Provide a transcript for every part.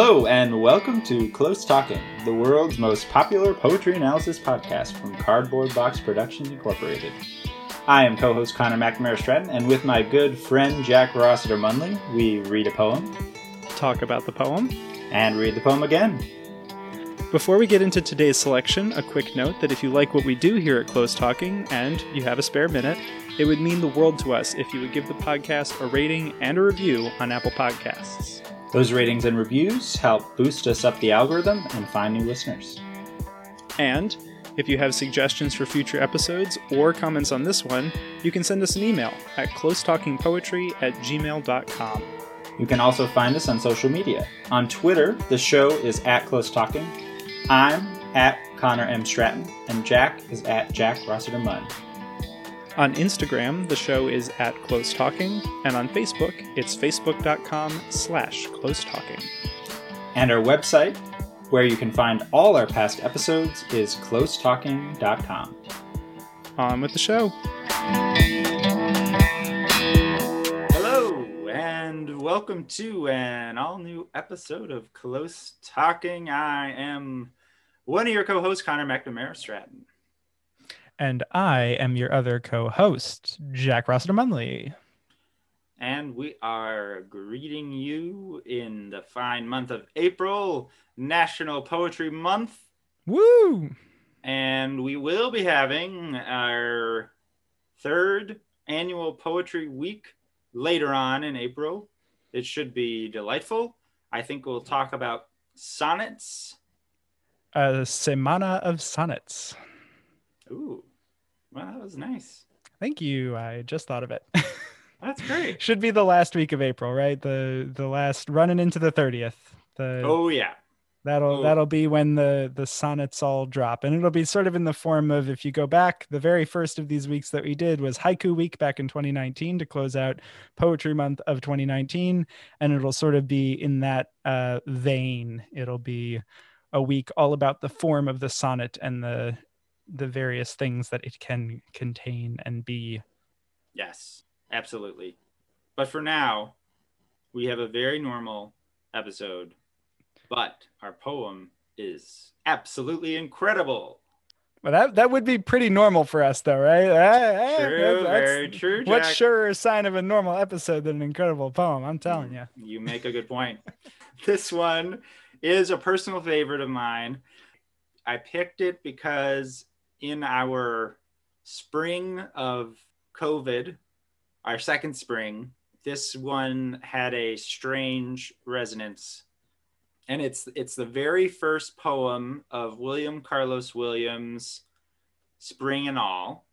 Hello, and welcome to Close Talking, the world's most popular poetry analysis podcast from Cardboard Box Productions Incorporated. I am co host Connor McNamara Stratton, and with my good friend Jack Rossiter Munley, we read a poem, talk about the poem, and read the poem again. Before we get into today's selection, a quick note that if you like what we do here at Close Talking and you have a spare minute, it would mean the world to us if you would give the podcast a rating and a review on Apple Podcasts. Those ratings and reviews help boost us up the algorithm and find new listeners. And if you have suggestions for future episodes or comments on this one, you can send us an email at closetalkingpoetry at gmail.com. You can also find us on social media. On Twitter, the show is at Close Talking. I'm at Connor M. Stratton, and Jack is at Jack Rossiter Munn. On Instagram, the show is at Close Talking, and on Facebook, it's facebook.com slash close talking. And our website, where you can find all our past episodes, is closetalking.com. On with the show. Hello, and welcome to an all new episode of Close Talking. I am one of your co hosts, Connor McNamara Stratton. And I am your other co host, Jack Rossiter Munley. And we are greeting you in the fine month of April, National Poetry Month. Woo! And we will be having our third annual poetry week later on in April. It should be delightful. I think we'll talk about sonnets. A semana of sonnets. Ooh, well, that was nice. Thank you. I just thought of it. That's great. Should be the last week of April, right? The the last running into the 30th. The Oh yeah. That'll Oh. that'll be when the the sonnets all drop. And it'll be sort of in the form of if you go back, the very first of these weeks that we did was haiku week back in 2019 to close out poetry month of 2019 and it'll sort of be in that uh vein. It'll be a week all about the form of the sonnet and the the various things that it can contain and be. Yes, absolutely. But for now, we have a very normal episode, but our poem is absolutely incredible. Well, that that would be pretty normal for us, though, right? Eh, eh, True, that's- very true. What Jack. surer sign of a normal episode than an incredible poem? I'm telling you. You make a good point. this one is a personal favorite of mine. I picked it because in our spring of COVID, our second spring, this one had a strange resonance. And it's it's the very first poem of William Carlos Williams, Spring and All,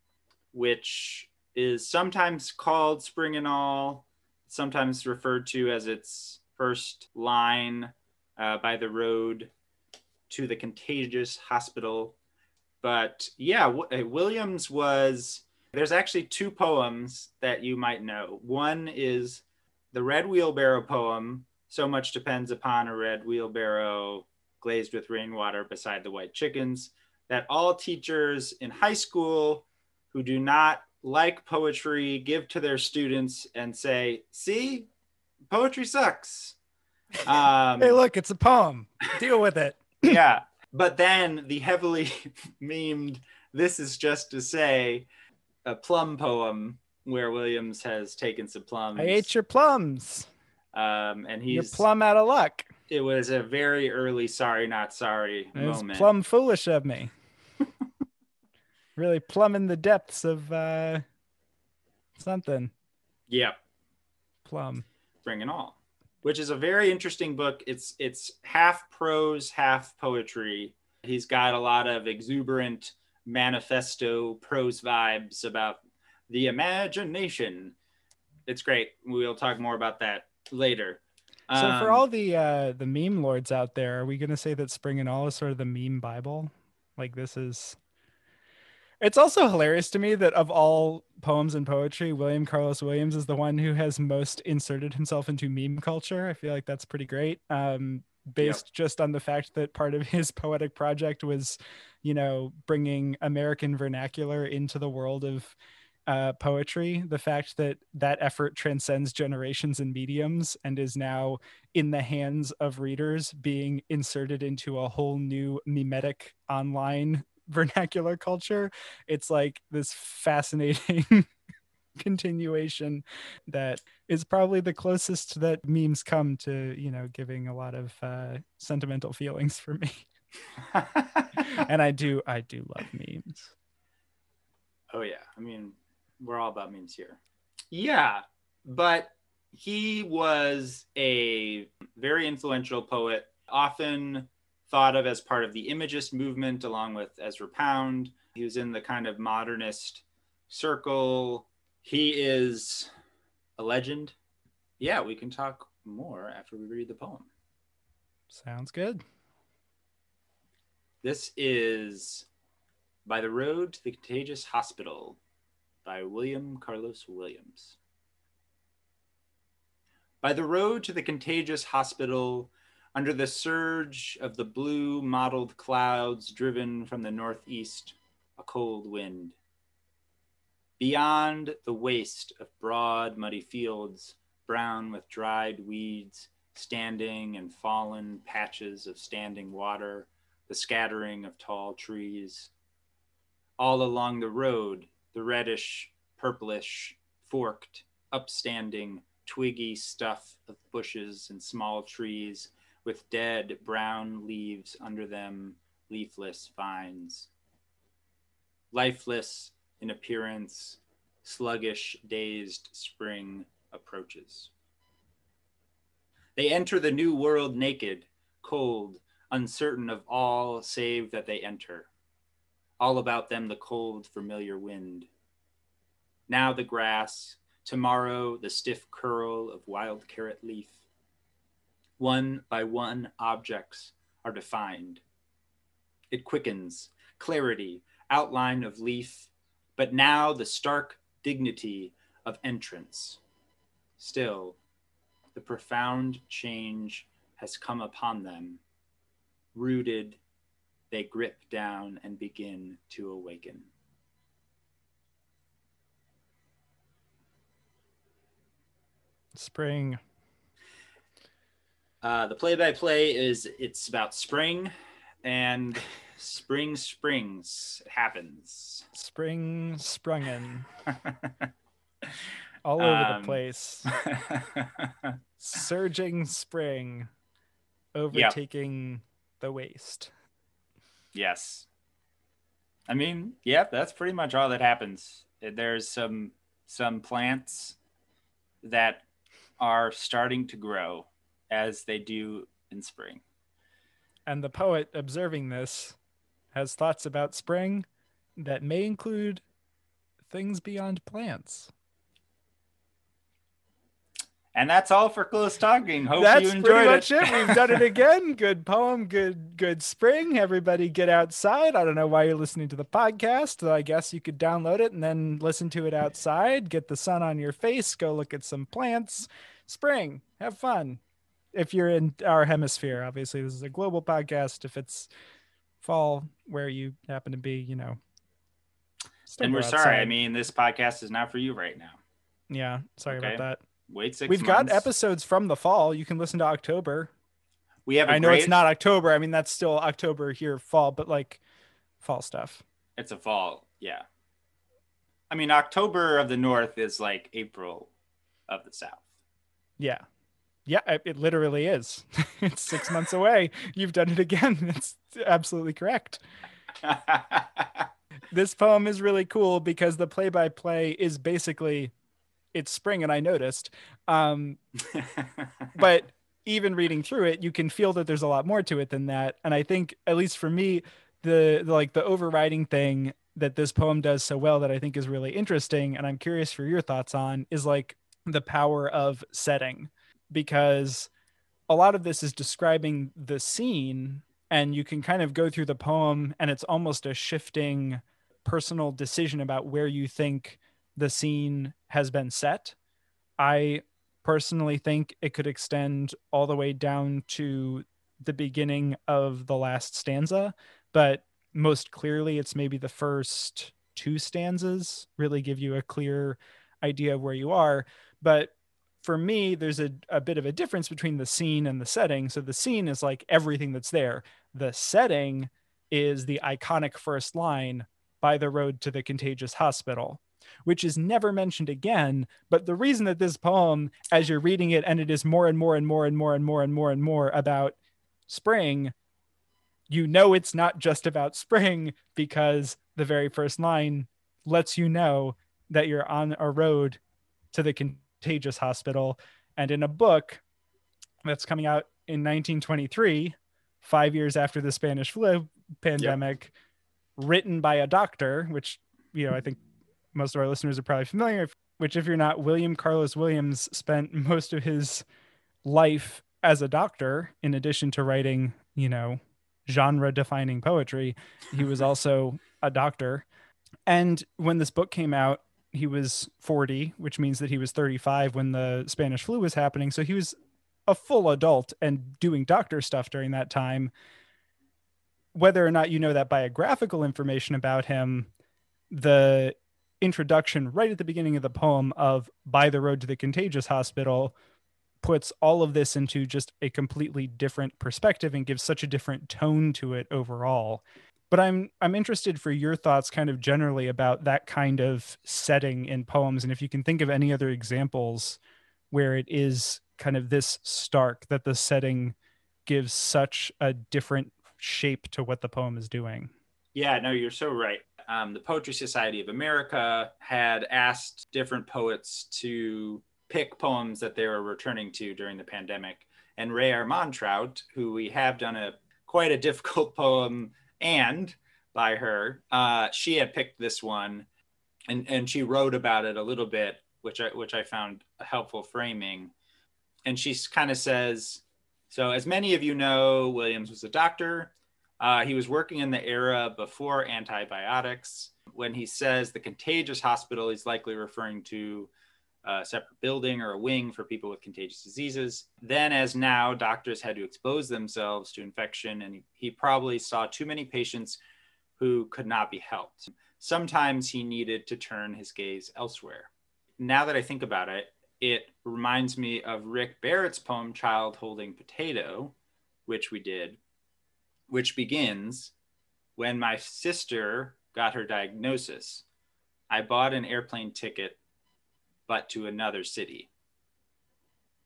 which is sometimes called Spring and All, sometimes referred to as its first line uh, by the road to the contagious hospital. But yeah, w- uh, Williams was. There's actually two poems that you might know. One is the Red Wheelbarrow poem, So Much Depends Upon a Red Wheelbarrow Glazed with Rainwater Beside the White Chickens, that all teachers in high school who do not like poetry give to their students and say, see, poetry sucks. Um, Hey, look, it's a poem. Deal with it. yeah. But then the heavily memed, this is just to say, a plum poem where Williams has taken some plums. I ate your plums. um, and You're he's plum out of luck. it was a very early sorry not sorry It was moment. plum foolish of me. really plumbing the depths of uh, something. Yep. Plum. Bring it all, which is a very interesting book. It's it's half prose, half poetry. He's got a lot of exuberant manifesto prose vibes about the imagination. It's great. We'll talk more about that later. So for Um, all the uh, the meme lords out there, are we gonna say that Spring and All is sort of the meme Bible? Like this is. It's also hilarious to me that of all poems and poetry, William Carlos Williams is the one who has most inserted himself into meme culture. I feel like that's pretty great. Um, based just on the fact that part of his poetic project was, you know, bringing American vernacular into the world of uh, poetry. The fact that that effort transcends generations and mediums and is now in the hands of readers being inserted into a whole new mimetic online vernacular culture. It's like this fascinating continuation that is probably the closest that memes come to, you know, giving a lot of uh, sentimental feelings for me. and I do, I do love memes. Oh yeah, I mean, we're all about memes here. Yeah, but he was a very influential poet, often thought of as part of the Imagist movement, along with Ezra Pound. He was in the kind of modernist circle. He is a legend. Yeah, we can talk more after we read the poem. Sounds good. This is By the Road to the Contagious Hospital by William Carlos Williams. By the road to the contagious hospital, under the surge of the blue mottled clouds driven from the northeast, a cold wind. Beyond the waste of broad, muddy fields, brown with dried weeds, standing and fallen patches of standing water, the scattering of tall trees. All along the road, the reddish, purplish, forked, upstanding, twiggy stuff of bushes and small trees with dead brown leaves under them, leafless vines. Lifeless in appearance, sluggish, dazed spring approaches. They enter the new world naked, cold, uncertain of all save that they enter. All about them the cold, familiar wind. Now the grass, tomorrow the stiff curl of wild carrot leaf. One by one, objects are defined. It quickens, clarity, outline of leaf, but now the stark dignity of entrance. Still, the profound change has come upon them Rooted, they grip down and begin to awaken. Spring. Uh, the play-by-play is it's about spring, and spring springs it happens. Spring sprungen. All over um, the place. Surging spring, overtaking. Yep the waste. Yes. I mean, yeah, that's pretty much all that happens. There's some some plants that are starting to grow as they do in spring. And the poet observing this has thoughts about spring that may include things beyond plants. And that's all for close talking. Hope that's you enjoyed pretty much it. it. We've done it again. Good poem. Good good spring. Everybody get outside. I don't know why you're listening to the podcast. I guess you could download it and then listen to it outside. Get the sun on your face. Go look at some plants. Spring. Have fun. If you're in our hemisphere, obviously this is a global podcast. If it's fall where you happen to be, you know. And we're outside. sorry. I mean, this podcast is not for you right now. Yeah. Sorry okay. about that wait six. We've months. got episodes from the fall. You can listen to October. We have. I know great... it's not October. I mean, that's still October here, fall, but like fall stuff. It's a fall, yeah. I mean, October of the North is like April of the South. Yeah. Yeah, it literally is. it's six months away. You've done it again. It's absolutely correct. this poem is really cool because the play by play is basically it's spring and I noticed. Um, but even reading through it, you can feel that there's a lot more to it than that. And I think, at least for me, the, the like the overriding thing that this poem does so well that I think is really interesting, and I'm curious for your thoughts on, is like the power of setting, because a lot of this is describing the scene, and you can kind of go through the poem, and it's almost a shifting personal decision about where you think the scene has been set. I personally think it could extend all the way down to the beginning of the last stanza, but most clearly it's maybe the first two stanzas really give you a clear idea of where you are. But for me, there's a, a bit of a difference between the scene and the setting. So the scene is like everything that's there. The setting is the iconic first line by the road to the contagious hospital which is never mentioned again. But the reason that this poem, as you're reading it, and it is more and more and more and more and more and more and more about spring, you know it's not just about spring because the very first line lets you know that you're on a road to the contagious hospital. And in a book that's coming out in 1923, five years after the Spanish flu pandemic, yep. written by a doctor, which, you know, I think most of our listeners are probably familiar, with. which, if you're not, William Carlos Williams spent most of his life as a doctor, in addition to writing, you know, genre defining poetry. He was also a doctor. And when this book came out, he was 40, which means that he was 35 when the Spanish flu was happening. So he was a full adult and doing doctor stuff during that time. Whether or not you know that biographical information about him, the introduction right at the beginning of the poem of by the road to the contagious hospital puts all of this into just a completely different perspective and gives such a different tone to it overall but i'm i'm interested for your thoughts kind of generally about that kind of setting in poems. And if you can think of any other examples where it is kind of this stark that the setting gives such a different shape to what the poem is doing. Yeah no you're so right. Um, the Poetry Society of America had asked different poets to pick poems that they were returning to during the pandemic. And Rae Armantrout, who we have done a quite a difficult poem and by her, uh, she had picked this one, and and she wrote about it a little bit, which I which I found a helpful framing. And she kind of says, so as many of you know, Williams was a doctor uh, he was working in the era before antibiotics. When he says the contagious hospital, he's likely referring to a separate building or a wing for people with contagious diseases. Then, as now, doctors had to expose themselves to infection, and he, probably saw too many patients who could not be helped. Sometimes he needed to turn his gaze elsewhere. Now that I think about it, it reminds me of Rick Barrett's poem, Child Holding Potato, which we did, which begins when my sister got her diagnosis. I bought an airplane ticket, but to another city,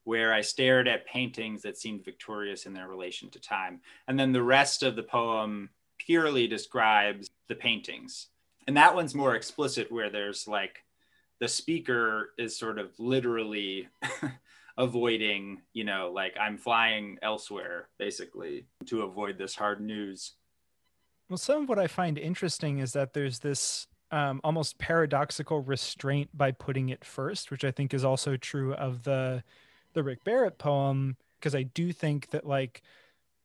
where I stared at paintings that seemed victorious in their relation to time. And then the rest of the poem purely describes the paintings. And that one's more explicit, where there's like the speaker is sort of literally avoiding, you know, like I'm flying elsewhere basically to avoid this hard news. Well, some of what I find interesting is that there's this um, almost paradoxical restraint by putting it first, which I think is also true of the the Rick Barrett poem, because I do think that like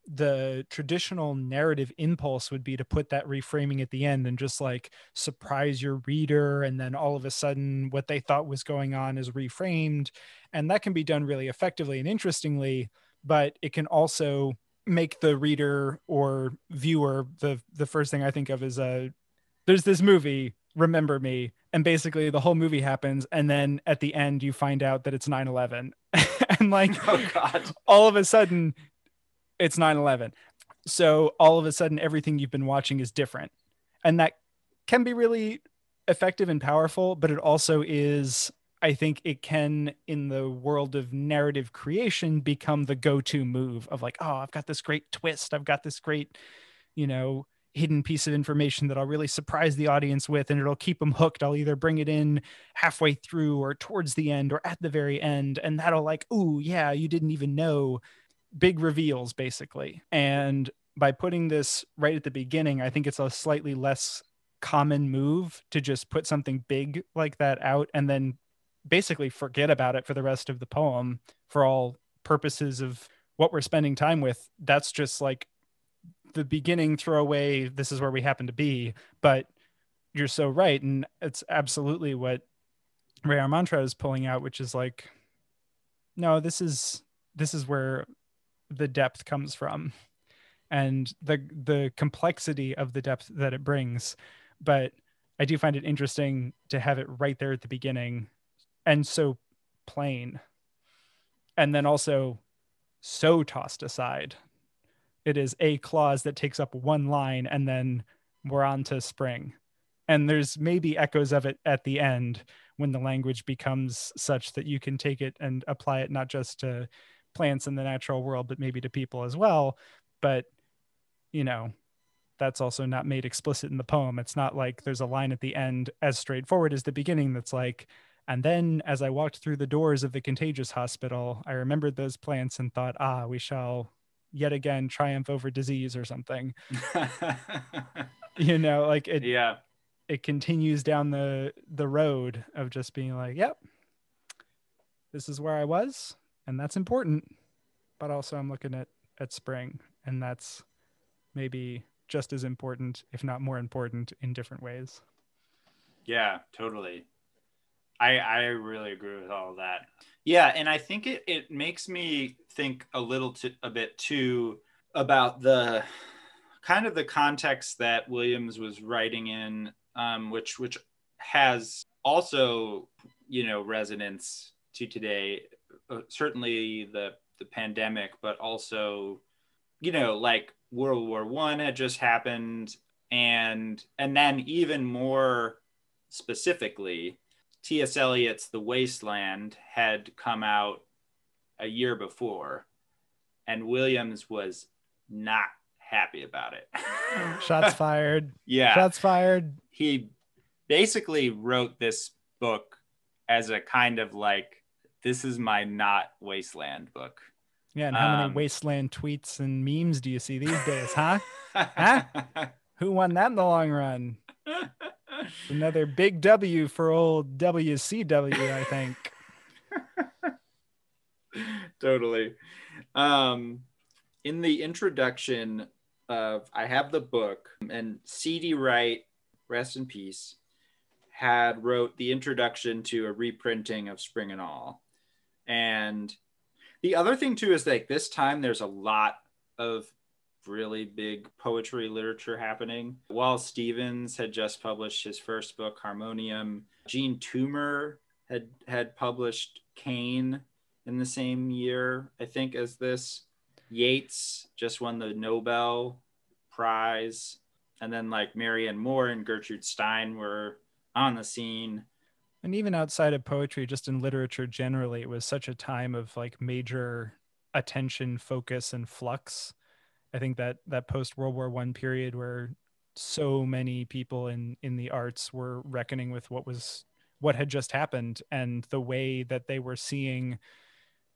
the traditional narrative impulse would be to put that reframing at the end and just like surprise your reader and then all of a sudden what they thought was going on is reframed and that can be done really effectively and interestingly but it can also make the reader or viewer the the first thing i think of is a there's this movie remember me and basically the whole movie happens and then at the end you find out that it's 9-11 and like oh god. all of a sudden it's 9-11 so all of a sudden everything you've been watching is different. And that can be really effective and powerful but it also is i think it can in the world of narrative creation become the go-to move of like oh i've got this great twist. I've got this great you know hidden piece of information that I'll really surprise the audience with and it'll keep them hooked. I'll either bring it in halfway through or towards the end or at the very end and that'll like, "Ooh, yeah, you didn't even know big reveals basically. And by putting this right at the beginning, I think it's a slightly less common move to just put something big like that out and then basically forget about it for the rest of the poem for all purposes of what we're spending time with. That's just like the beginning throwaway, this is where we happen to be. But you're so right. And it's absolutely what Rae Armantrout is pulling out, which is like, no, this is this is where the depth comes from and the the complexity of the depth that it brings but I do find it interesting to have it right there at the beginning and so plain. And then also so tossed aside. It is a clause that takes up one line and then we're on to spring. And there's maybe echoes of it at the end when the language becomes such that you can take it and apply it not just to plants in the natural world, but maybe to people as well. But, you know, that's also not made explicit in the poem. It's not like there's a line at the end as straightforward as the beginning that's like, and then as I walked through the doors of the contagious hospital, I remembered those plants and thought, ah, we shall yet again triumph over disease or something. you know, like it yeah. It continues down the the road of just being like, yep, this is where I was, and that's important. But also I'm looking at at spring, and that's maybe just as important, if not more important, in different ways. Yeah, totally. I I really agree with all that. Yeah, and I think it it makes me think a little to, a bit too about the kind of the context that Williams was writing in, um, which which has also you know resonance to today. Uh, certainly the the pandemic, but also you know like World War One had just happened, and and then even more specifically, T.S. Eliot's The Wasteland had come out a year before, and Williams was not happy about it. Shots fired. Yeah. Shots fired. He basically wrote this book as a kind of like, this is my not wasteland book. Yeah, and how um, many wasteland tweets and memes do you see these days, huh? huh? Who won that in the long run? Another big W for old WCW, I think. totally. Um, in the introduction of I have the book, and C.D. Wright, rest in peace, had wrote the introduction to a reprinting of Spring and All, and the other thing too is like this time there's a lot of really big poetry literature happening. Wallace Stevens had just published his first book, Harmonium. Jean Toomer had had published Cane in the same year, I think, as this. Yeats just won the Nobel Prize. And then like Marianne Moore and Gertrude Stein were on the scene and even outside of poetry just in literature generally it was such a time of like major attention focus and flux i think that that post world war one period where so many people in in the arts were reckoning with what was what had just happened and the way that they were seeing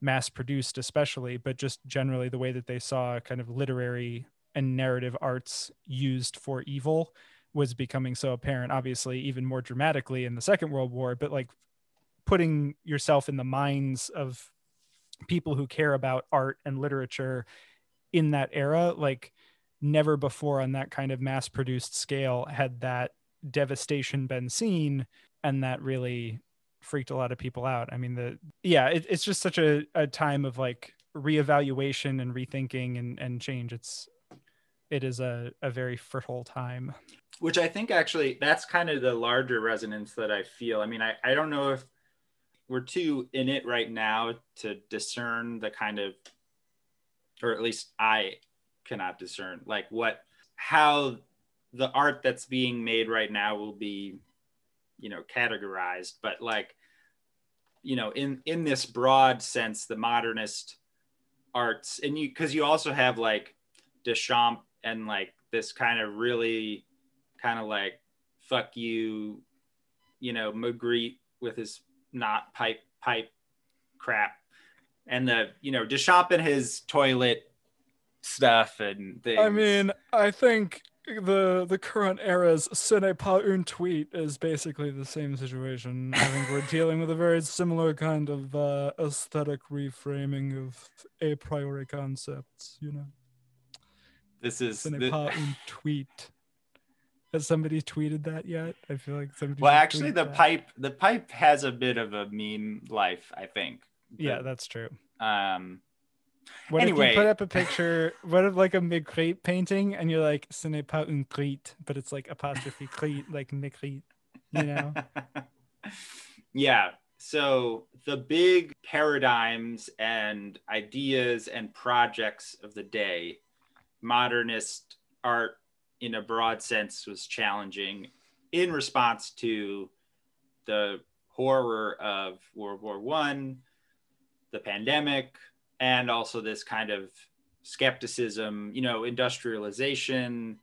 mass produced especially but just generally the way that they saw kind of literary and narrative arts used for evil was becoming so apparent obviously even more dramatically in the second world war. But like putting yourself in the minds of people who care about art and literature in that era like never before on that kind of mass produced scale had that devastation been seen and that really freaked a lot of people out. I mean the yeah it, it's just such a, a time of like reevaluation and rethinking and, and change. It's it is a, a very fertile time. Which I think actually that's kind of the larger resonance that I feel. I mean, I, I don't know if we're too in it right now to discern the kind of, or at least I cannot discern like what, how the art that's being made right now will be, you know, categorized. But like, you know, in in this broad sense, the modernist arts, and you because you also have like Duchamp and like this kind of really kind of like fuck you, you know, Magritte with his not pipe pipe crap, and the you know Duchamp and his toilet stuff and things. I mean, I think the the current era's ce n'est pas un tweet is basically the same situation. I think we're dealing with a very similar kind of uh, aesthetic reframing of a priori concepts. You know, this is ce n'est the... pas un tweet. Has somebody tweeted that yet? I feel like somebody. Well, actually, the that. pipe the pipe has a bit of a meme life. I think. Yeah, that's true. Um, What Anyway. if you put up a picture, what if like a Magritte painting and you're like, ce n'est pas une crite, but it's like apostrophe crite, like Magritte, you know? yeah. So the big paradigms and ideas and projects of the day, modernist art in a broad sense was challenging in response to the horror of World War One, the pandemic, and also this kind of skepticism, you know, industrialization,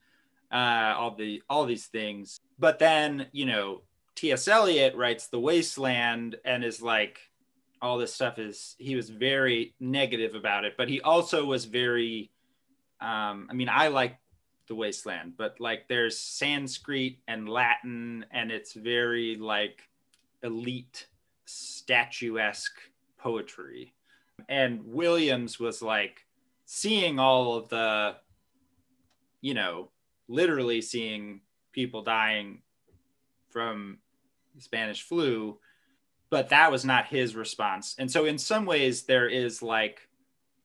uh, all the all these things. But then, you know, T.S. Eliot writes The Wasteland and is like, all this stuff is he was very negative about it, but he also was very um, I mean, I like the wasteland, but like there's Sanskrit and Latin, and it's very like elite statuesque poetry. And Williams was like seeing all of the, you know, literally seeing people dying from Spanish flu, but that was not his response. And so, in some ways, there is like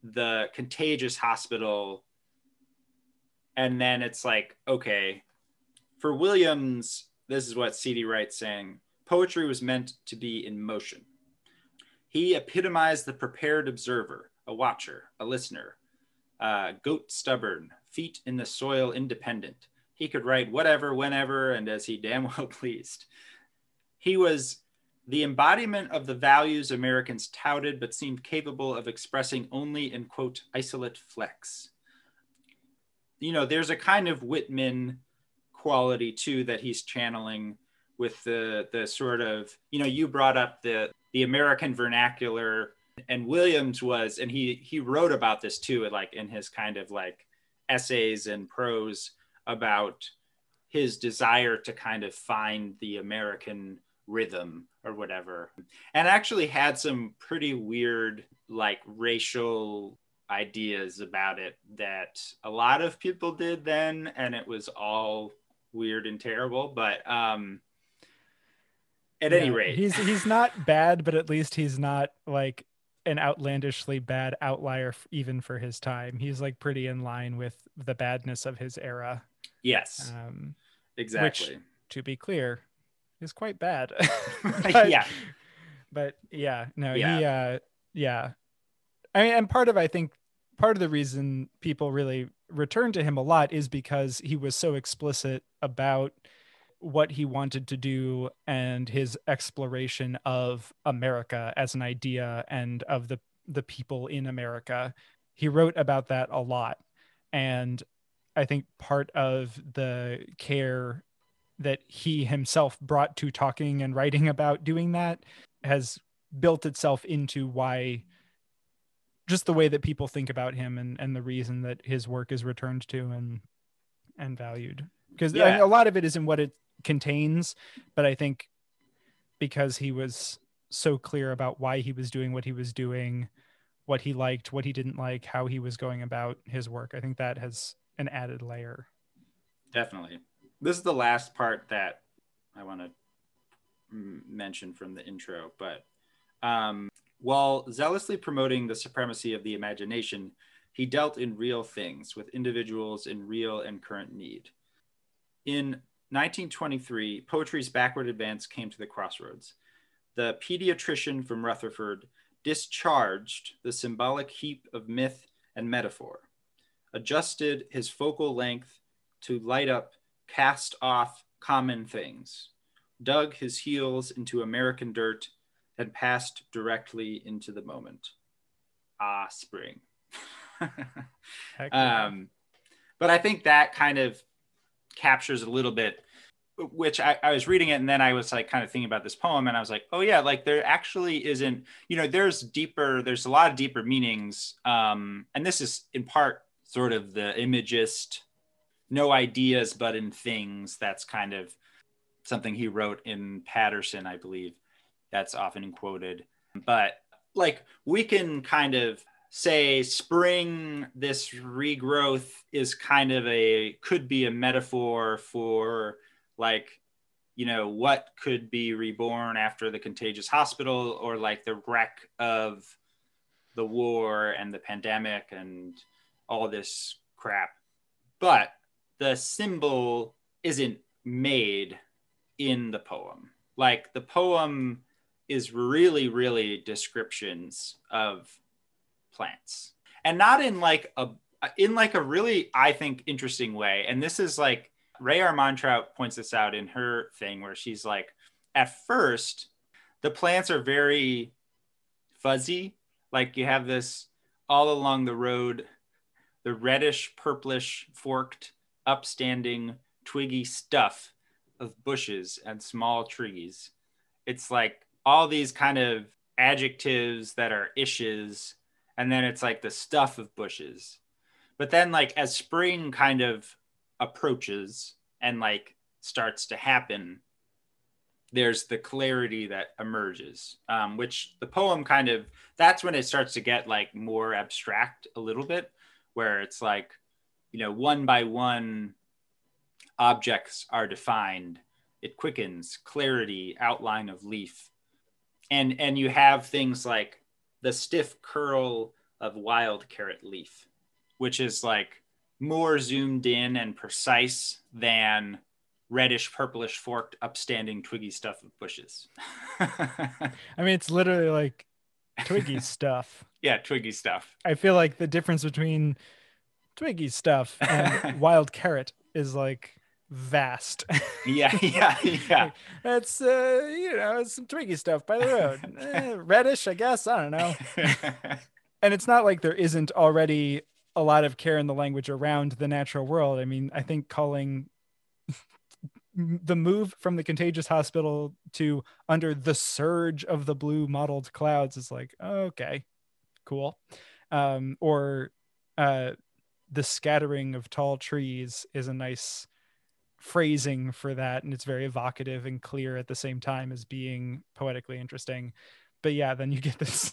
the contagious hospital and then it's like okay for williams this is what cd wright's saying poetry was meant to be in motion he epitomized the prepared observer a watcher a listener uh, goat stubborn feet in the soil independent. He could write whatever whenever and as he damn well pleased. He was the embodiment of the values americans touted but seemed capable of expressing only in quote isolate flecks you know, there's a kind of Whitman quality too that he's channeling with the the sort of you know you brought up the the American vernacular and Williams was and he he wrote about this too like in his kind of like essays and prose about his desire to kind of find the American rhythm or whatever. And actually had some pretty weird like racial ideas about it that a lot of people did then and it was all weird and terrible but um at any rate he's he's not bad, but at least he's not like an outlandishly bad outlier even for his time. He's like pretty in line with the badness of his era. yes Um, exactly to be clear, is quite bad. But- yeah but yeah, no, Yeah. he uh yeah. I mean, and part of I think part of the reason people really return to him a lot is because he was so explicit about what he wanted to do and his exploration of America as an idea and of the the people in America. He wrote about that a lot. And I think part of the care that he himself brought to talking and writing about doing that has built itself into why just the way that people think about him and, and the reason that his work is returned to and and valued because Yeah. a lot of it is in what it contains but i think because he was so clear about why he was doing what he was doing what he liked what he didn't like how he was going about his work i think that has an added layer. Definitely. This is the last part that i want to mention from the intro but um, while zealously promoting the supremacy of the imagination he dealt in real things with individuals in real and current need. In 1923 poetry's backward advance came to the crossroads the pediatrician from rutherford discharged the symbolic heap of myth and metaphor adjusted his focal length to light up cast off common things, dug his heels into American dirt, and passed directly into the moment. Ah, spring. Um, but I think that kind of captures a little bit, which I, I was reading it and then I was like kind of thinking about this poem and I was like, oh yeah, like there actually isn't, you know, there's deeper, there's a lot of deeper meanings. Um, and this is in part sort of the imagist, no ideas, but in things. That's kind of something he wrote in Paterson, I believe. That's often quoted. But like we can kind of say spring this regrowth is kind of a could be a metaphor for like you know what could be reborn after the contagious hospital or like the wreck of the war and the pandemic and all this crap. But the symbol isn't made in the poem. Like the poem is really, really descriptions of plants. And not in like a in like a really i think interesting way. And this is like Rae armantrout points this out in her thing where she's like at first the plants are very fuzzy. Like you have this all along the road the reddish purplish forked upstanding twiggy stuff of bushes and small trees. It's like all these kind of adjectives that are ishes and then it's like the stuff of bushes. But then like as spring kind of approaches and like starts to happen there's the clarity that emerges um, which the poem kind of that's when it starts to get like more abstract a little bit where it's like you know one by one objects are defined. It quickens clarity outline of leaf. And and you have things like the stiff curl of wild carrot leaf, which is like more zoomed in and precise than reddish purplish forked upstanding twiggy stuff of bushes. I mean, it's literally like twiggy stuff. Yeah, twiggy stuff. I feel like the difference between twiggy stuff and wild carrot is like vast. yeah, yeah, yeah. It's uh, you know, it's some twiggy stuff by the road. eh, reddish, I guess. I don't know. and it's not like there isn't already a lot of care in the language around the natural world. I mean, I think calling the move from the contagious hospital to under the surge of the blue mottled clouds is like okay cool um, or uh, the scattering of tall trees is a nice phrasing for that and it's very evocative and clear at the same time as being poetically interesting. But yeah then you get this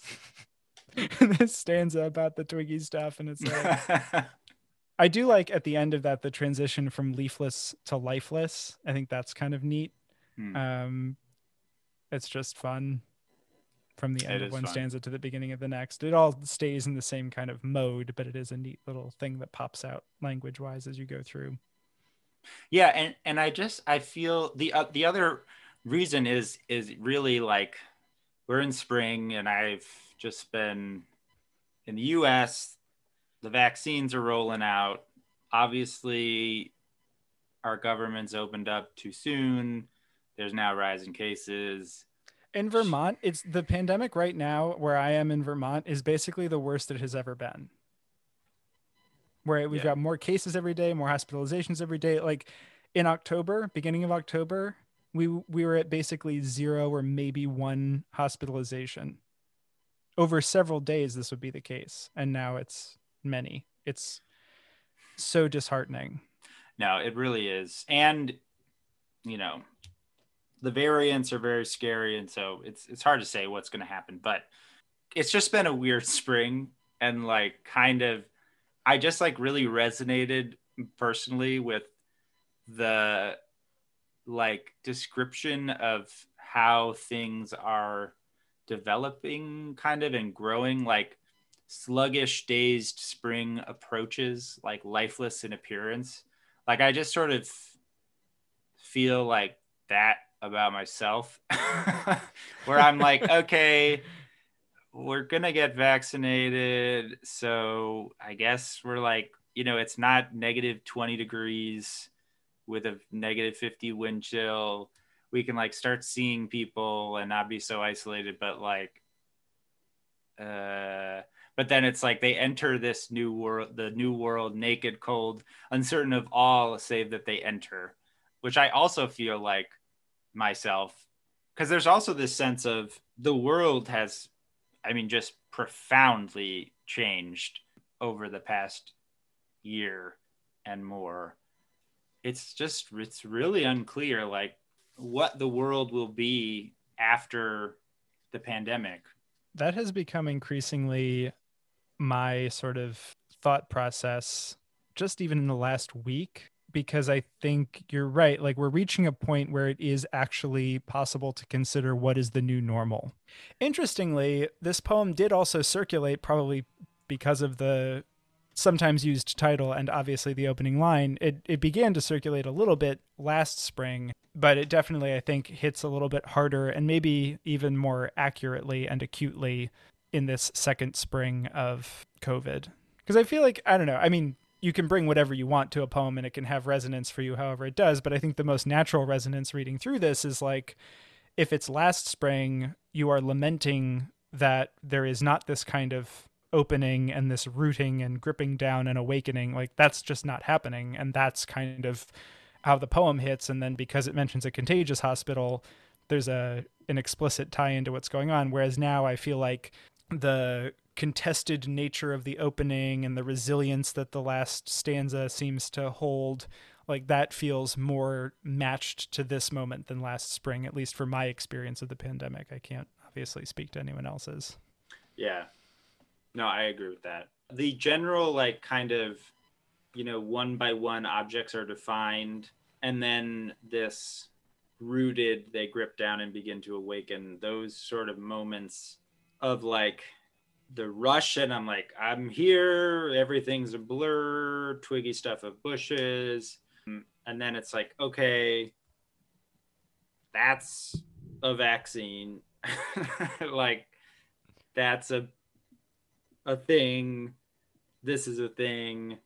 this stanza about the twiggy stuff and it's like i do like at the end of that the transition from leafless to lifeless. I think that's kind of neat. Hmm. um it's just fun from the end of one fun. stanza to the beginning of the next. It all stays in the same kind of mode but it is a neat little thing that pops out language wise as you go through yeah, and and I just I feel the uh, the other reason is is really like we're in spring and I've just been in the US the vaccines are rolling out. Obviously our government's opened up too soon. There's now rising cases. In Vermont it's the pandemic right now where I am in Vermont is basically the worst it has ever been where we've yeah. got more cases every day, more hospitalizations every day. Like in October, beginning of October, we we were at basically zero or maybe one hospitalization. Over several days, this would be the case, and now it's many. It's so disheartening. No, it really is, and you know, the variants are very scary, and so it's it's hard to say what's going to happen. But it's just been a weird spring, and like kind of I just like really resonated personally with the like description of how things are developing kind of and growing. Like sluggish dazed spring approaches like lifeless in appearance. Like i just sort of feel like that about myself where i'm like okay we're gonna get vaccinated so i guess we're like you know it's not negative 20 degrees with a negative 50 wind chill. We can like start seeing people and not be so isolated but like uh but then it's like they enter this new world the new world naked cold uncertain of all save that they enter which i also feel like myself because there's also this sense of the world has I mean, just profoundly changed over the past year and more. It's just, it's really unclear, like, what the world will be after the pandemic. That has become increasingly my sort of thought process just even in the last week because I think you're right. Like we're reaching a point where it is actually possible to consider what is the new normal. Interestingly, this poem did also circulate, probably because of the sometimes used title and obviously the opening line. It it began to circulate a little bit last spring, but it definitely I think hits a little bit harder and maybe even more accurately and acutely in this second spring of COVID. Because I feel like I don't know. I mean, you can bring whatever you want to a poem and it can have resonance for you however it does but i think the most natural resonance reading through this is like if it's last spring you are lamenting that there is not this kind of opening and this rooting and gripping down and awakening. Like that's just not happening and that's kind of how the poem hits and then because it mentions a contagious hospital there's a an explicit tie into what's going on. Whereas now i feel like the contested nature of the opening and the resilience that the last stanza seems to hold like that feels more matched to this moment than last spring at least for my experience of the pandemic. I can't obviously speak to anyone else's. Yeah. No i agree with that. The general like kind of you know one by one objects are defined and then this rooted they grip down and begin to awaken those sort of moments of like the rush and I'm like, I'm here, everything's a blur, twiggy stuff of bushes. Mm. And then it's like, okay, that's a vaccine. like that's a a thing. This is a thing.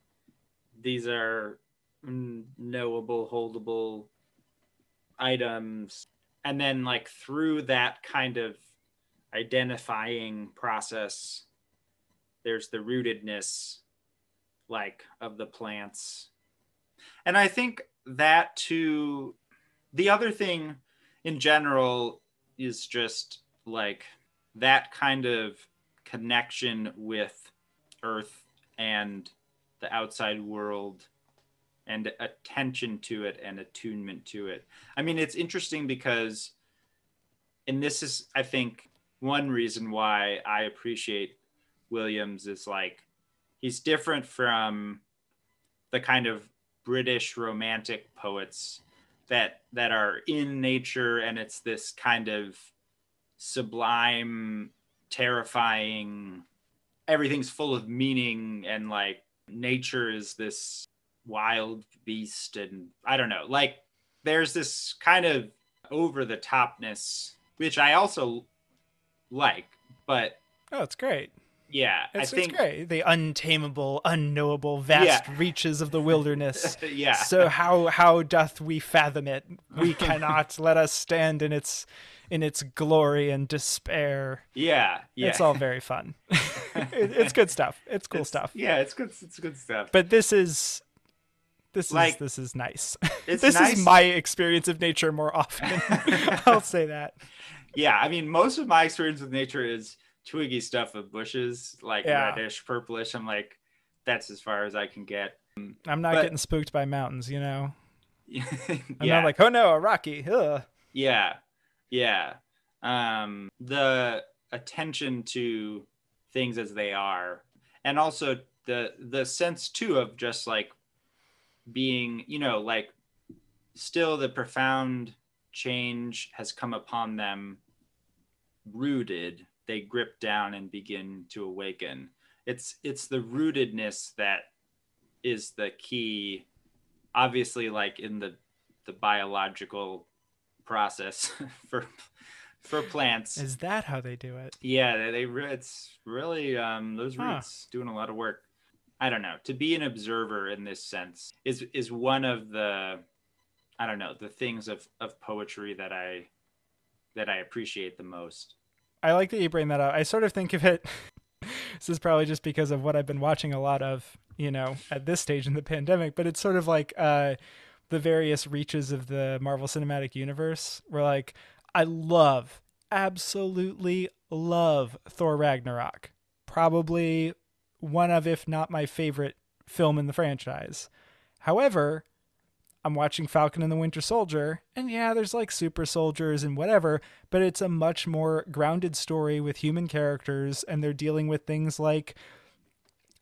These are knowable, holdable items. And then like through that kind of identifying process there's the rootedness like of the plants. And i think that too the other thing in general is just like that kind of connection with earth and the outside world and attention to it and attunement to it. I mean it's interesting because and this is i think one reason why I appreciate Williams is like he's different from the kind of British romantic poets that that are in nature and it's this kind of sublime terrifying everything's full of meaning and like nature is this wild beast and I don't know like there's this kind of over the topness which I also like, but oh, it's great. Yeah, it's, I think it's great. The untamable, unknowable, vast yeah. reaches of the wilderness. yeah. So how how doth we fathom it? We cannot. Let us stand in its in its glory and despair. Yeah, yeah. It's all very fun. it, it's good stuff. It's cool it's, stuff. Yeah, it's good. It's good stuff. But this is this like, is this is nice. this nice. is my experience of nature more often. I'll say that yeah, I mean, most of my experience with nature is twiggy stuff of bushes, like yeah. reddish, purplish. I'm like, that's as far as I can get. I'm not but, getting spooked by mountains, you know. yeah. I'm not like, oh no, a rocky. Ugh. Yeah, yeah. Um, the attention to things as they are, and also the the sense too of just like being, you know, like still the profound change has come upon them rooted they grip down and begin to awaken. It's it's the rootedness that is the key obviously like in the the biological process for for plants. Is that how they do it? Yeah they, they it's really um those roots huh. doing a lot of work. I don't know. To be an observer in this sense is is one of the I don't know the things of of poetry that I that I appreciate the most. I like that you bring that up. I sort of think of it. this is probably just because of what I've been watching a lot of, you know, at this stage in the pandemic. But it's sort of like uh, the various reaches of the Marvel Cinematic Universe. Where like I love, absolutely love Thor Ragnarok. Probably one of, if not my favorite film in the franchise. However, I'm watching Falcon and the Winter Soldier, and yeah, there's like super soldiers and whatever, but it's a much more grounded story with human characters, and they're dealing with things like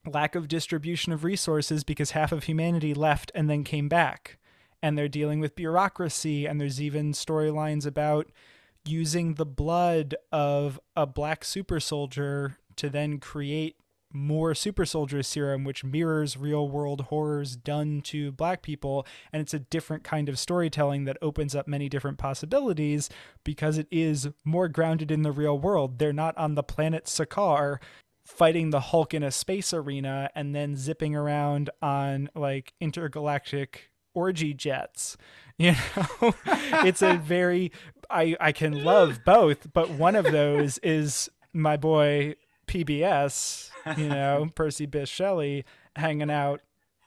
lack of distribution of resources because half of humanity left and then came back. And they're dealing with bureaucracy, and there's even storylines about using the blood of a black super soldier to then create more super soldier serum which mirrors real world horrors done to black people. And it's a different kind of storytelling that opens up many different possibilities because it is more grounded in the real world. They're not on the planet Sakaar fighting the hulk in a space arena and then zipping around on like intergalactic orgy jets. You know? It's a very i i can love both but one of those is my boy pbs you know percy bysshe shelley hanging out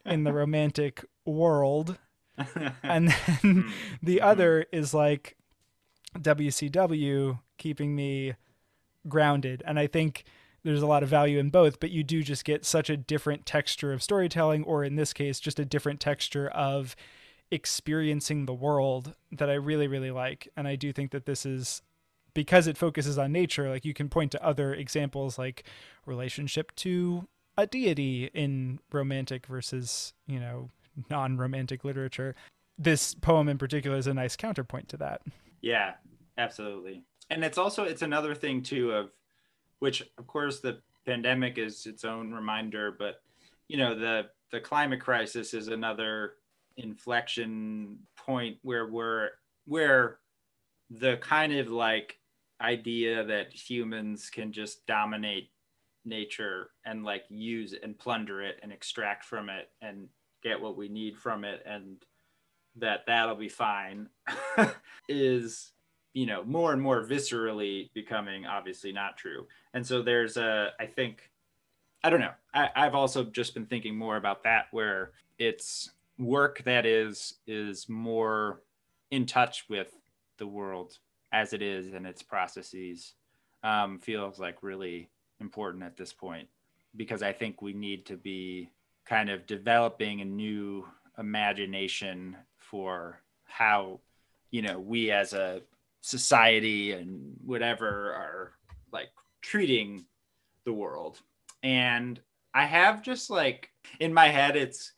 in the romantic world. And then hmm. the hmm. other is like wcw keeping me grounded. And i think there's a lot of value in both, but you do just get such a different texture of storytelling, or in this case, just a different texture of experiencing the world that I really, really like. And I do think that this is because it focuses on nature, like you can point to other examples like relationship to a deity in romantic versus, you know, non romantic literature. This poem in particular is a nice counterpoint to that. Yeah, absolutely. And it's also it's another thing too of which of course the pandemic is its own reminder, but you know, the the climate crisis is another inflection point where we're where the kind of like idea that humans can just dominate nature and like use and plunder it and extract from it and get what we need from it and that that'll be fine is you know more and more viscerally becoming obviously not true. And so there's a i think i don't know. I, i've also just been thinking more about that where it's work that is is more in touch with the world as it is and its processes um, feels like really important at this point. Because I think we need to be kind of developing a new imagination for how you know we as a society and whatever are like treating the world. And i have just like in my head it's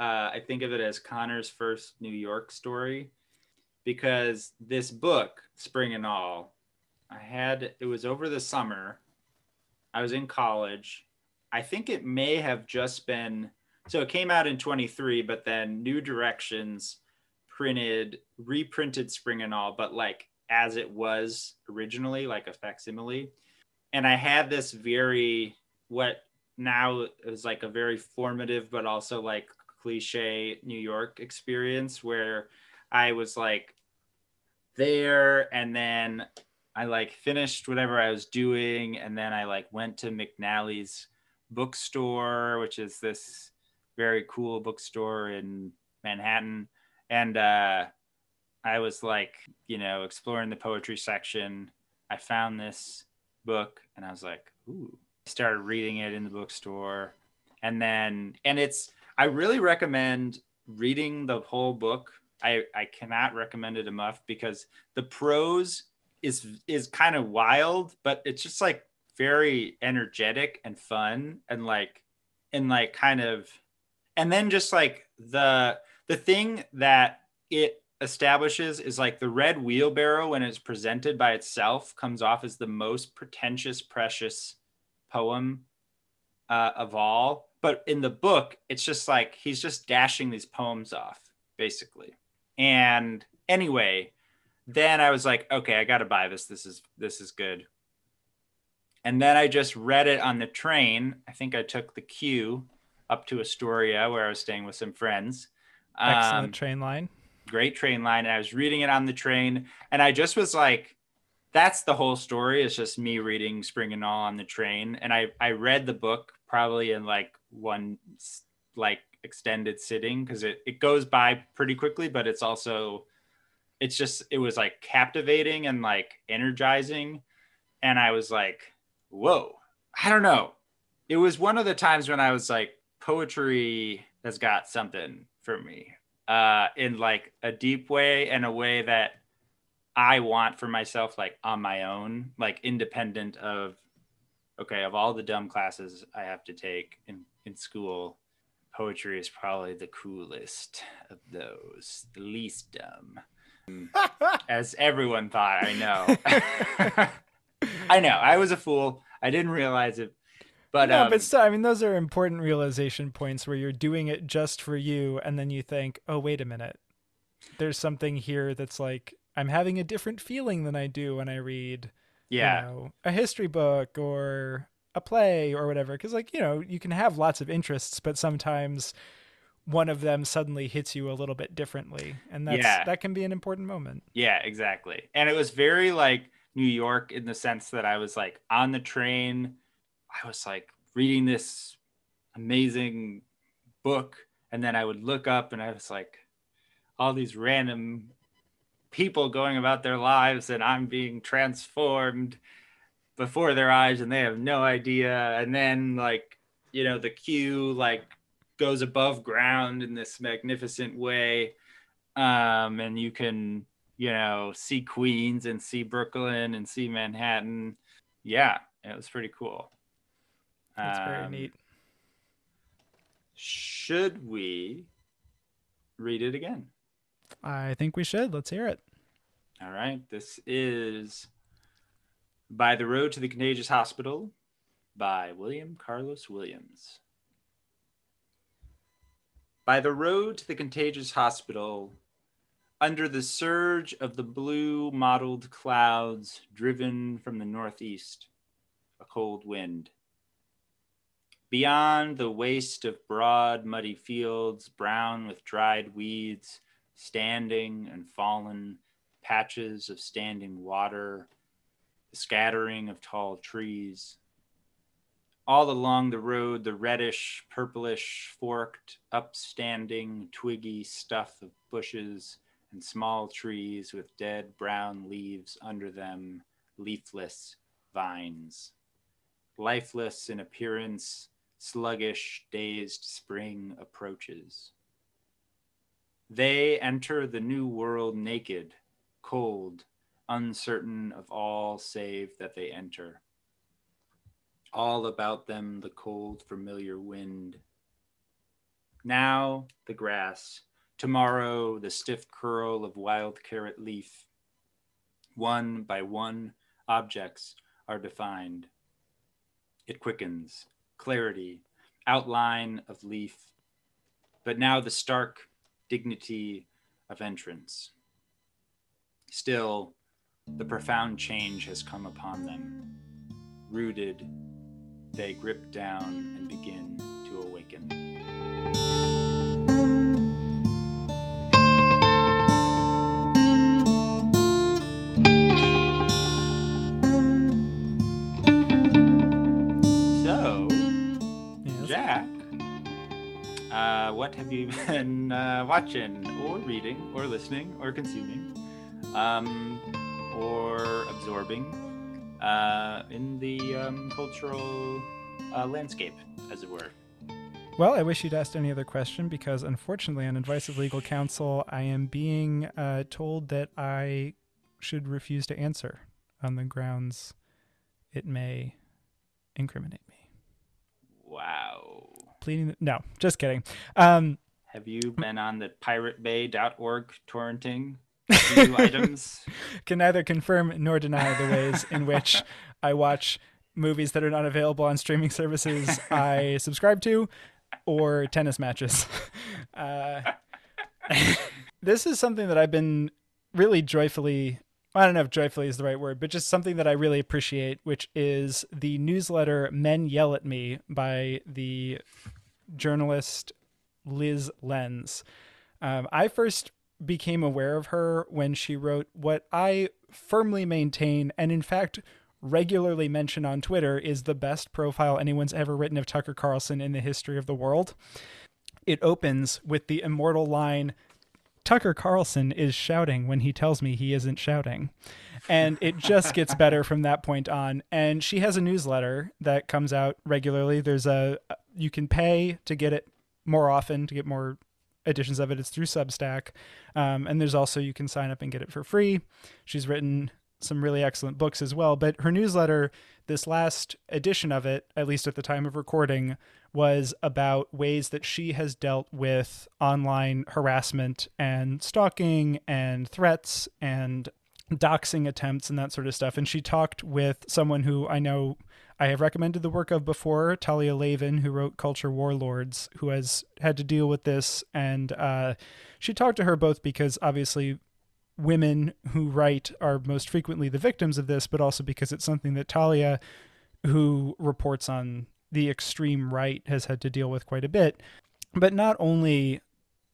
uh, I think of it as Connor's first New York story because this book, Spring and All, I had it was over the summer. I was in college. I think it may have just been so it came out in 23, but then New Directions printed, reprinted Spring and All, but like as it was originally, like a facsimile. And I had this very, what now is like a very formative, but also like cliche New York experience where I was like there and then I like finished whatever I was doing and then I like went to McNally's bookstore, which is this very cool bookstore in Manhattan. And uh, I was like, you know, exploring the poetry section. I found this book and I was like, ooh. I started reading it in the bookstore. And then, and it's, I really recommend reading the whole book. I, I cannot recommend it enough because the prose is is kind of wild, but it's just like very energetic and fun and like and like kind of and then just like the the thing that it establishes is like the red wheelbarrow when it's presented by itself comes off as the most pretentious precious poem uh, of all. But in the book it's just like he's just dashing these poems off basically and anyway then i was like okay i gotta buy this. This is this is good. And then i just read it on the train. I think i took the q up to astoria where i was staying with some friends. Excellent um, train line. great train line. And i was reading it on the train. And i just was like that's the whole story. It's just me reading spring and all on the train. And i i read the book probably in like one like extended sitting because it, it goes by pretty quickly but it's also it's just it was like captivating and like energizing. And i was like whoa i don't know. It was one of the times when i was like poetry has got something for me uh in like a deep way and a way that i want for myself like on my own like independent of okay, of all the dumb classes I have to take in, in school, poetry is probably the coolest of those, the least dumb. As everyone thought, I know. I know. I was a fool. I didn't realize it. But no, um, but still, I mean, those are important realization points where you're doing it just for you, and then you think, oh, wait a minute, there's something here that's like I'm having a different feeling than I do when I read, yeah, you know, a history book or a play or whatever. Because like you know, you can have lots of interests, but sometimes one of them suddenly hits you a little bit differently, and that's Yeah. that can be an important moment. Yeah, exactly. And it was very like New York in the sense that I was like on the train. I was like reading this amazing book. And then I would look up and I was like, all these random people going about their lives and I'm being transformed before their eyes and they have no idea. And then like, you know, the Q like goes above ground in this magnificent way. Um, and you can you know, see Queens and see Brooklyn and see Manhattan. Yeah, it was pretty cool. That's very Um, neat. Should we read it again? I think we should. Let's hear it. All right. This is By the Road to the Contagious Hospital by William Carlos Williams. By the road to the contagious hospital, under the surge of the blue mottled clouds driven from the northeast, a cold wind. Beyond the waste of broad, muddy fields, brown with dried weeds, standing and fallen, patches of standing water, scattering of tall trees. All along the road, the reddish, purplish, forked, upstanding, twiggy stuff of bushes and small trees with dead brown leaves under them, leafless vines. Lifeless in appearance, sluggish, dazed spring approaches. They enter the new world naked, cold, uncertain of all save that they enter. All about them the cold, familiar wind. Now the grass, tomorrow the stiff curl of wild carrot leaf. One by one, objects are defined. It quickens, clarity, outline of leaf, but now the stark dignity of entrance. Still, the profound change has come upon them. Rooted, they grip down and begin to awaken. So, Yes. Jack, uh, what have you been uh, watching, or reading, or listening, or consuming, um, or absorbing uh, in the um, cultural uh, landscape, as it were? Well, I wish you'd asked any other question because, unfortunately, on advice of legal counsel, I am being uh, told that I should refuse to answer on the grounds it may incriminate me. Wow. Pleading, no, just kidding. Um, Have you been on the piratebay.org torrenting new items? can neither confirm nor deny the ways in which I watch movies that are not available on streaming services I subscribe to or tennis matches. Uh, this is something that I've been really joyfully. I don't know if joyfully is the right word, but just something that I really appreciate, which is the newsletter Men Yell at Me by the journalist Lyz Lenz. Um, I first became aware of her when she wrote what I firmly maintain, and in fact, regularly mention on Twitter, is the best profile anyone's ever written of Tucker Carlson in the history of the world. It opens with the immortal line Tucker Carlson is shouting when he tells me he isn't shouting. And it just gets better from that point on. And she has a newsletter that comes out regularly. There's a, you can pay to get it more often, to get more editions of it. It's through Substack. Um, and there's also, you can sign up and get it for free. She's written some really excellent books as well. But her newsletter, this last edition of it, at least at the time of recording, was about ways that she has dealt with online harassment and stalking and threats and doxing attempts and that sort of stuff. And she talked with someone who I know I have recommended the work of before, Talia Lavin, who wrote Culture Warlords, who has had to deal with this. And uh, she talked to her both because obviously women who write are most frequently the victims of this, but also because it's something that Talia, who reports on the extreme right, has had to deal with quite a bit. But not only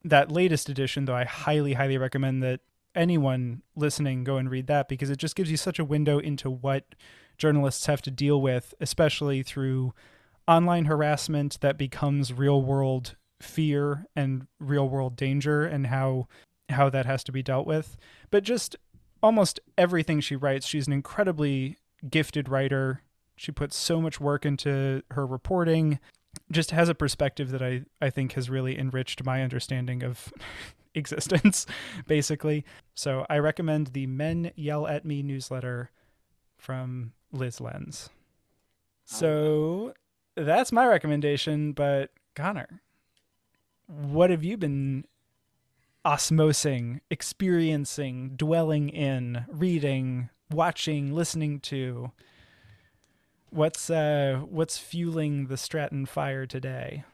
that latest edition, though I highly, highly recommend that anyone listening go and read that because it just gives you such a window into what journalists have to deal with, especially through online harassment that becomes real world fear and real world danger and how how that has to be dealt with. But just almost everything she writes, she's an incredibly gifted writer. She puts so much work into her reporting, just has a perspective that I, I think has really enriched my understanding of existence, basically. So I recommend the Men Yell at Me newsletter from Lyz Lenz. So that's my recommendation. But Connor, what have you been osmosing, experiencing, dwelling in, reading, watching, listening to? What's uh what's fueling the Stratton fire today?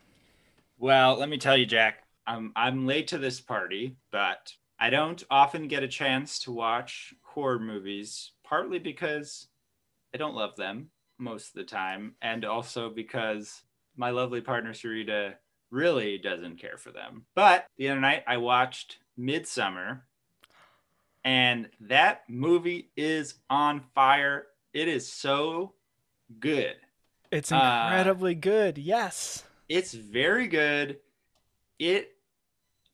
Well, let me tell you, Jack. I'm I'm late to this party, but I don't often get a chance to watch horror movies, partly because I don't love them most of the time, and also because my lovely partner Sarita really doesn't care for them. But the other night I watched Midsommar, and that movie is on fire. It is so good. It's incredibly uh, good. Yes. It's very good. It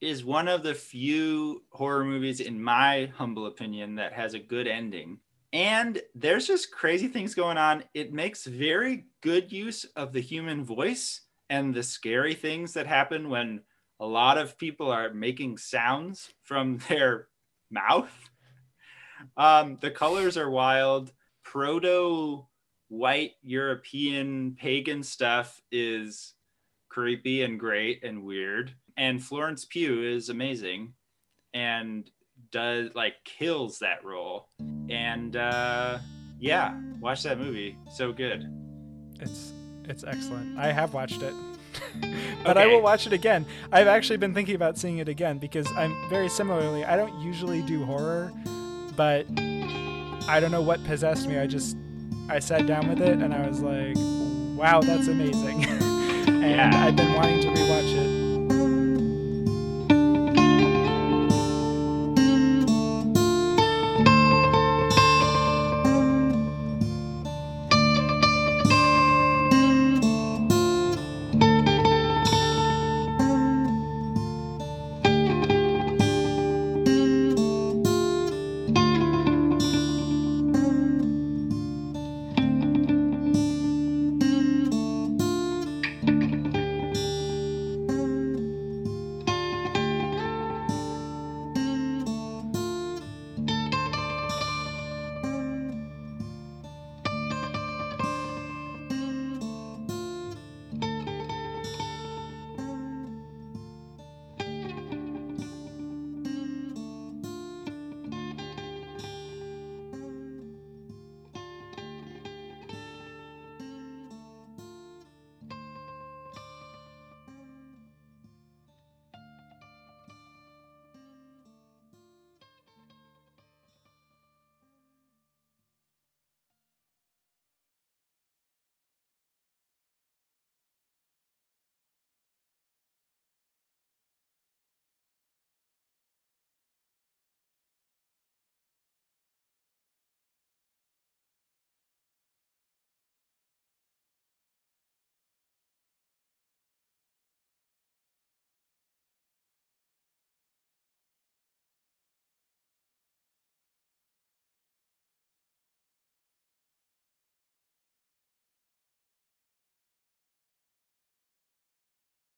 is one of the few horror movies, in my humble opinion, that has a good ending. And there's just crazy things going on. It makes very good use of the human voice and the scary things that happen when a lot of people are making sounds from their mouth. Um, the colors are wild. Proto white European pagan stuff is creepy and great and weird. And Florence Pugh is amazing and does like kills that role. And uh yeah, watch that movie. So good. It's it's excellent. I have watched it. but okay. I will watch it again. I've actually been thinking about seeing it again because I'm very similarly, I don't usually do horror, but I don't know what possessed me. I just I sat down with it and I was like, wow, that's amazing. and yeah. I've been wanting to rewatch it